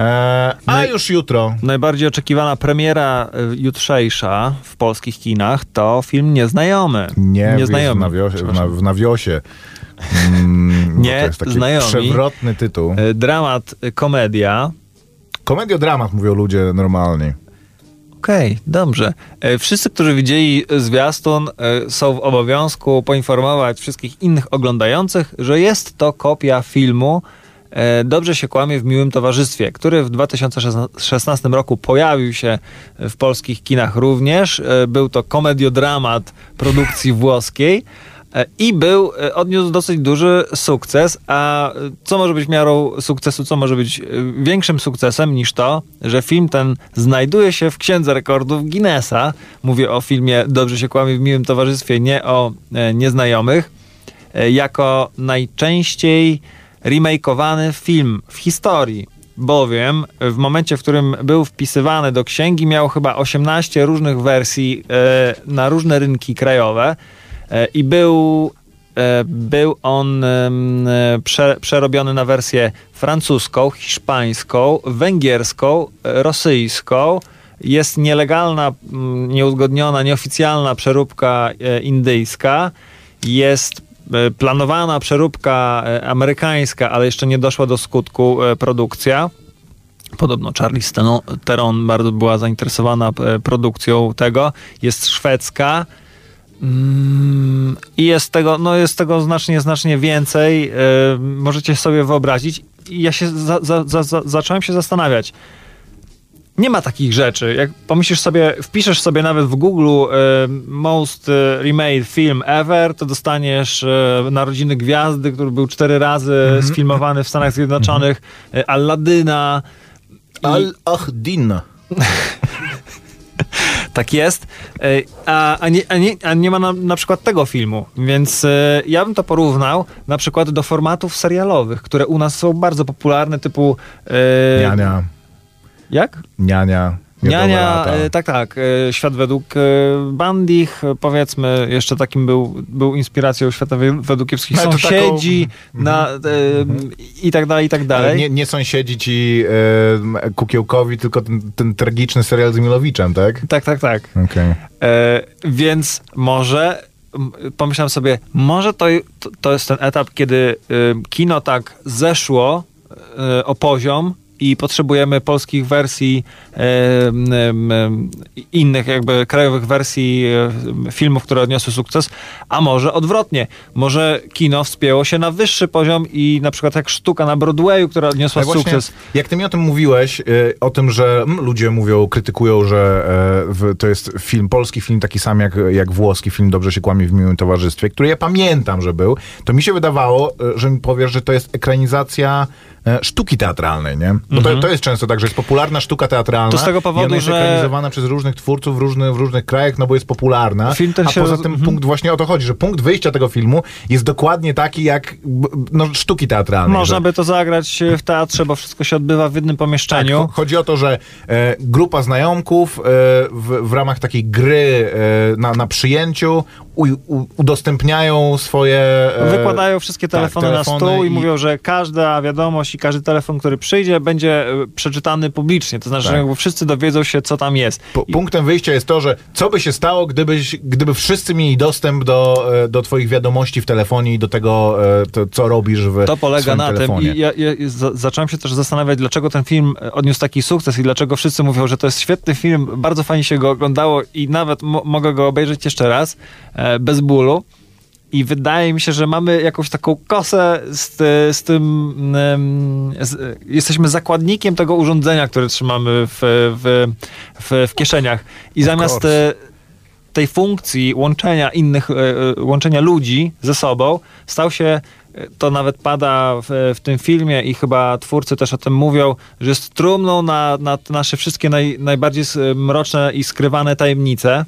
Eee, a No i- już jutro. Najbardziej oczekiwana premiera y, jutrzejsza w polskich kinach to film Nieznajomy. Nie, Nieznajomy. nawiosie. W, na, przepraszam. w nawiosie. [LAUGHS] Mm, Nie, to jest taki znajomi. przewrotny tytuł. Y, Dramat, komedia. Komediodramat mówią ludzie normalni. Okej, dobrze. E, Wszyscy, którzy widzieli zwiastun, e, są w obowiązku poinformować wszystkich innych oglądających, że jest to kopia filmu e, Dobrze się kłamie w miłym towarzystwie, który w 2016 roku pojawił się w polskich kinach również. E, Był to komediodramat produkcji włoskiej. E, I był, e, odniósł dosyć duży sukces, a e, co może być miarą sukcesu, co może być e, większym sukcesem niż to, że film ten znajduje się w Księdze Rekordów Guinnessa. Mówię o filmie Dobrze się kłamie w miłym towarzystwie, nie o e, nieznajomych. E, jako najczęściej remakeowany film w historii. Bowiem w momencie, w którym był wpisywany do księgi, miał chyba 18 różnych wersji e, na różne rynki krajowe e, i był, e, był on prze, przerobiony na wersję francuską, hiszpańską, węgierską, e, rosyjską. Jest nielegalna, mm, nieuzgodniona, nieoficjalna przeróbka e, indyjska. Jest planowana przeróbka e, amerykańska, ale jeszcze nie doszła do skutku e, produkcja. Podobno Charlize Theron- bardzo była zainteresowana e, produkcją tego. Jest szwedzka. Mm, I jest tego, no jest tego znacznie, znacznie więcej. E, możecie sobie wyobrazić. I ja się za, za, za, zacząłem się zastanawiać. Nie ma takich rzeczy. Jak pomyślisz sobie, wpiszesz sobie nawet w Google e, most e, remade film ever, to dostaniesz e, Narodziny Gwiazdy, który był cztery razy sfilmowany w Stanach Zjednoczonych, e, Alladyna. I- Al-Ahdin. [LAUGHS] Tak jest. A, a, nie, a, nie, a nie ma na, na przykład tego filmu, więc e, ja bym to porównał na przykład do formatów serialowych, które u nas są bardzo popularne, typu... e, Niania. Jak? Niania. Niania, e, tak, tak. e, Świat według e, Bandich, powiedzmy, jeszcze takim był, był inspiracją świata we- według kiepskich to sąsiedzi taką- na, e, i tak dalej, i tak Ale dalej. nie, nie sąsiedzi ci e, kukiełkowi, tylko ten, ten tragiczny serial z Milowiczem, tak? Tak, tak, tak. E, więc może pomyślałem sobie, może to, to, jest ten etap, kiedy kino tak zeszło o poziom i potrzebujemy polskich wersji, innych jakby krajowych wersji filmów, które odniosły sukces, a może odwrotnie. Może kino wspięło się na wyższy poziom i na przykład jak sztuka na Broadwayu, która odniosła właśnie, sukces. Jak ty mi o tym mówiłeś, y, o tym, że mm, ludzie mówią, krytykują, że e, to jest film, polski film taki sam jak, jak włoski film Dobrze się kłamie w miłym towarzystwie, który ja pamiętam, że był, to mi się wydawało, e, że mi powiesz, że to jest ekranizacja sztuki teatralnej, nie? Bo to, to jest często tak, że jest popularna sztuka teatralna Mhm. To z tego powodu, jest że- ekranizowana przez różnych twórców w różnych, w różnych krajach, no bo jest popularna. Film ten a się poza tym mhm. punkt, właśnie o to chodzi, że punkt wyjścia tego filmu jest dokładnie taki jak no, sztuki teatralnej. Można że- by to zagrać e, w teatrze, bo wszystko się odbywa w jednym tak, pomieszczeniu. cho- chodzi o to, że e, grupa znajomków e, w, w ramach takiej gry e, na, na przyjęciu u, u, udostępniają swoje... E, Wykładają wszystkie tak, telefony, na telefony stół i, i- mówią, że każda wiadomość i każdy telefon, który przyjdzie, będzie e, przeczytany publicznie. To znaczy, Tak. że jakby wszyscy dowiedzą się, co tam jest. I- Punktem wyjścia jest to, że co by się stało, gdybyś, gdyby wszyscy mieli dostęp do, e, do twoich wiadomości w telefonie i do tego, e, to, co robisz w To polega na telefonie. tym i ja, ja za, zacząłem się też zastanawiać, dlaczego ten film odniósł taki sukces i dlaczego wszyscy mówią, że to jest świetny film, bardzo fajnie się go oglądało i nawet mo- mogę go obejrzeć jeszcze raz, e, bez bólu. I wydaje mi się, że mamy jakąś taką kosę z, z tym. z, jesteśmy zakładnikiem tego urządzenia, które trzymamy w, w, w, w kieszeniach. I zamiast e, tej funkcji łączenia innych, e, e, łączenia ludzi ze sobą, stał się to nawet pada w, w tym filmie i chyba twórcy też o tym mówią, że jest trumną na, na nasze wszystkie naj, najbardziej mroczne i skrywane tajemnice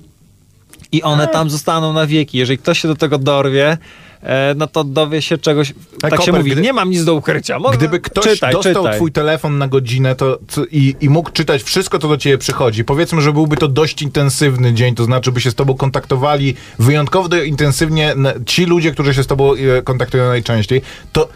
i one tam zostaną na wieki. Jeżeli ktoś się do tego dorwie, e, no to dowie się czegoś, tak się Koper, mówi, gdy- nie mam nic do ukrycia. Mo- Gdyby ktoś czytaj, dostał czytaj. twój telefon na godzinę to, co- i, i mógł czytać wszystko, co do ciebie przychodzi, powiedzmy, że byłby to dość intensywny dzień, to znaczy by się z tobą kontaktowali wyjątkowo intensywnie ci ludzie, którzy się z tobą e, kontaktują najczęściej, to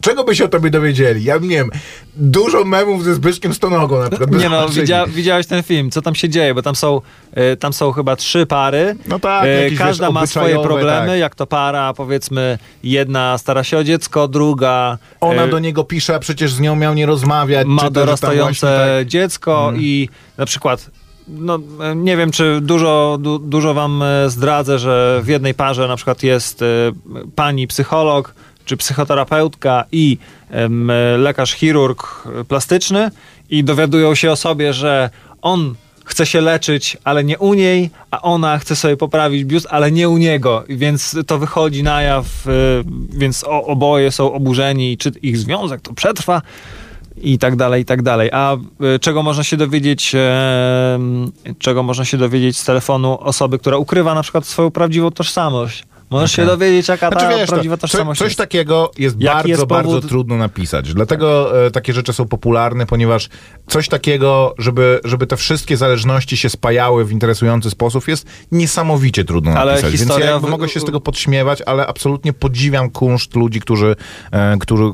czego by się o tobie dowiedzieli? Ja nie wiem, dużo memów ze Zbyszkiem Stonogą na przykład. Nie no, widzia, widziałeś ten film, co tam się dzieje, bo tam są, e, tam są chyba trzy pary. No tak, jakieś, Każda wiesz, ma swoje problemy, tak. jak to para, powiedzmy, jedna stara się o dziecko, druga Ona e, do niego pisze, a przecież z nią miał nie rozmawiać. ma dorastające tak- dziecko i na przykład no, nie wiem, czy dużo, du, dużo wam e, zdradzę, że w jednej parze na przykład jest e, pani psycholog czy psychoterapeutka i lekarz chirurg plastyczny i dowiadują się o sobie, że on chce się leczyć, ale nie u niej, a ona chce sobie poprawić biust, ale nie u niego. Więc to wychodzi na jaw, e, więc oboje są oburzeni, czy ich związek to przetrwa i tak dalej, i tak dalej. A y, czego można się dowiedzieć, czego można się dowiedzieć z telefonu osoby, która ukrywa na przykład swoją prawdziwą tożsamość? Możesz się Okej. dowiedzieć, jaka ta Znaczy, wiesz, prawdziwa to, tożsamość coś, jest. takiego jest Jaki bardzo, jest bardzo powód? trudno napisać. Dlatego e, takie rzeczy są popularne, ponieważ coś takiego, żeby, żeby te wszystkie zależności się spajały w interesujący sposób, jest niesamowicie trudno Ale napisać. Więc historia ja jakby w- mogę się z tego podśmiewać, ale absolutnie podziwiam kunszt ludzi, którzy, e, którzy, e,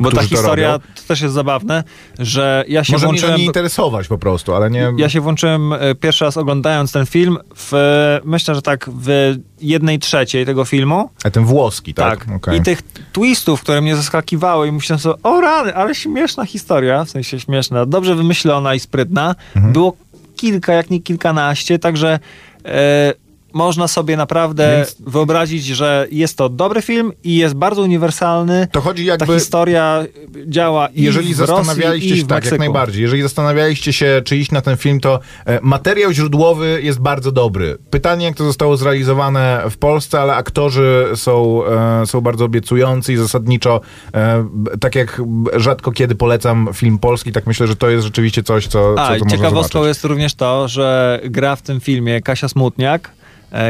Bo ta którzy to historia to też jest zabawne, że ja się Może włączyłem... nie interesować po prostu, ale nie... Ja się włączyłem e, pierwszy raz oglądając ten film w, e, myślę, że tak w jednej trzeciej tego filmu. A ten włoski, tak? Tak. Okej. I tych twistów, które mnie zaskakiwały i myślałem sobie, o rany, ale śmieszna historia, w sensie śmieszna, dobrze wymyślona i sprytna. Mhm. Było kilka, jak nie kilkanaście, także e, można sobie naprawdę Więc- wyobrazić, że jest to dobry film i jest bardzo uniwersalny. To chodzi Ta jakby... historia działa i Jeżeli w Rosji, zastanawialiście i się, w tak, Meksyku. jak najbardziej. Jeżeli zastanawialiście się, czy iść na ten film, to e, materiał źródłowy jest bardzo dobry. Pytanie, jak to zostało zrealizowane w Polsce, ale aktorzy są, e, są bardzo obiecujący i zasadniczo, e, tak jak rzadko kiedy polecam film polski, tak myślę, że to jest rzeczywiście coś, co, A, co i to można ciekawostką jest również to, że gra w tym filmie Kasia Smutniak,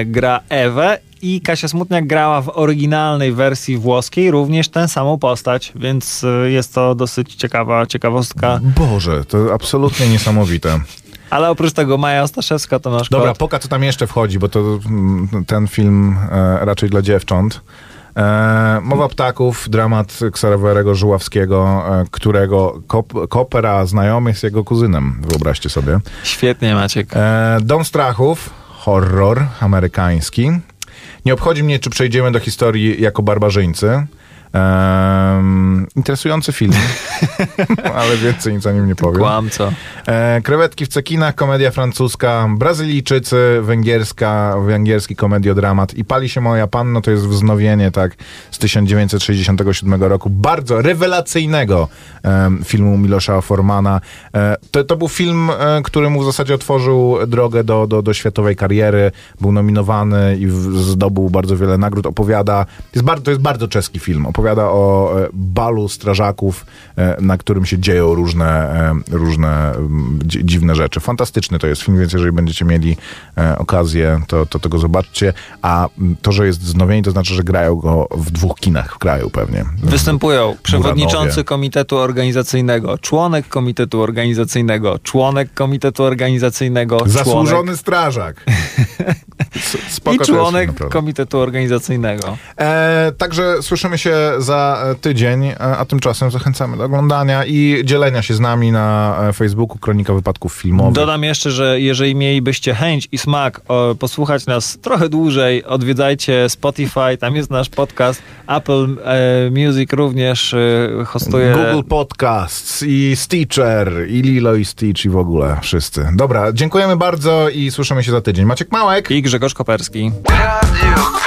gra Ewę i Kasia Smutniak grała w oryginalnej wersji włoskiej również tę samą postać, więc e, jest to dosyć ciekawa ciekawostka. Boże, to absolutnie niesamowite. Ale oprócz tego Maja Ostaszewska, Tomasz Dobra, Kot. poka co tam jeszcze wchodzi, bo to mm, ten film e, raczej dla dziewcząt. E, Mowa ptaków, dramat Ksawerego Żuławskiego, e, którego kop, Kopera znajomy jest jego kuzynem, wyobraźcie sobie. Świetnie, Maciek. E, Dom strachów, horror amerykański. Nie obchodzi mnie, czy przejdziemy do historii jako barbarzyńcy. Ehm, interesujący film, [LAUGHS] ale więcej nic o nim nie powiem. Kłamco. E, krewetki w cekinach, komedia francuska, Brazylijczycy, węgierska, węgierski komediodramat i Pali się moja panno, to jest wznowienie, tak, z 1967 roku, bardzo rewelacyjnego em, filmu Milosza Formana. E, to, to był film, e, który mu w zasadzie otworzył drogę do, do, do światowej kariery, był nominowany i w, zdobył bardzo wiele nagród, opowiada, jest bardzo, to jest bardzo czeski film, opowiada o e, balu strażaków, e, na którym się dzieją różne, e, różne dzi- dziwne rzeczy. Fantastyczny to jest film, więc jeżeli będziecie mieli okazję, to, to tego zobaczcie. A to, że jest wznowienie, to znaczy, że grają go w dwóch kinach w kraju pewnie. Występują przewodniczący komitetu organizacyjnego, członek komitetu organizacyjnego, członek komitetu organizacyjnego, członek Zasłużony strażak. [LAUGHS] S- spoko i członek komitetu organizacyjnego. E, także słyszymy się za e, tydzień, e, a tymczasem zachęcamy do oglądania i dzielenia się z nami na e, Facebooku Kronika Wypadków Filmowych. Dodam jeszcze, że jeżeli mielibyście chęć i smak o, posłuchać nas trochę dłużej, odwiedzajcie Spotify, tam jest nasz podcast, Apple e, Music również e, hostuje. Google Podcasts i Stitcher i Lilo i Stitch i w ogóle wszyscy. Dobra, dziękujemy bardzo i słyszymy się za tydzień. Maciek Małek. I Grzegorz Koperski. Radio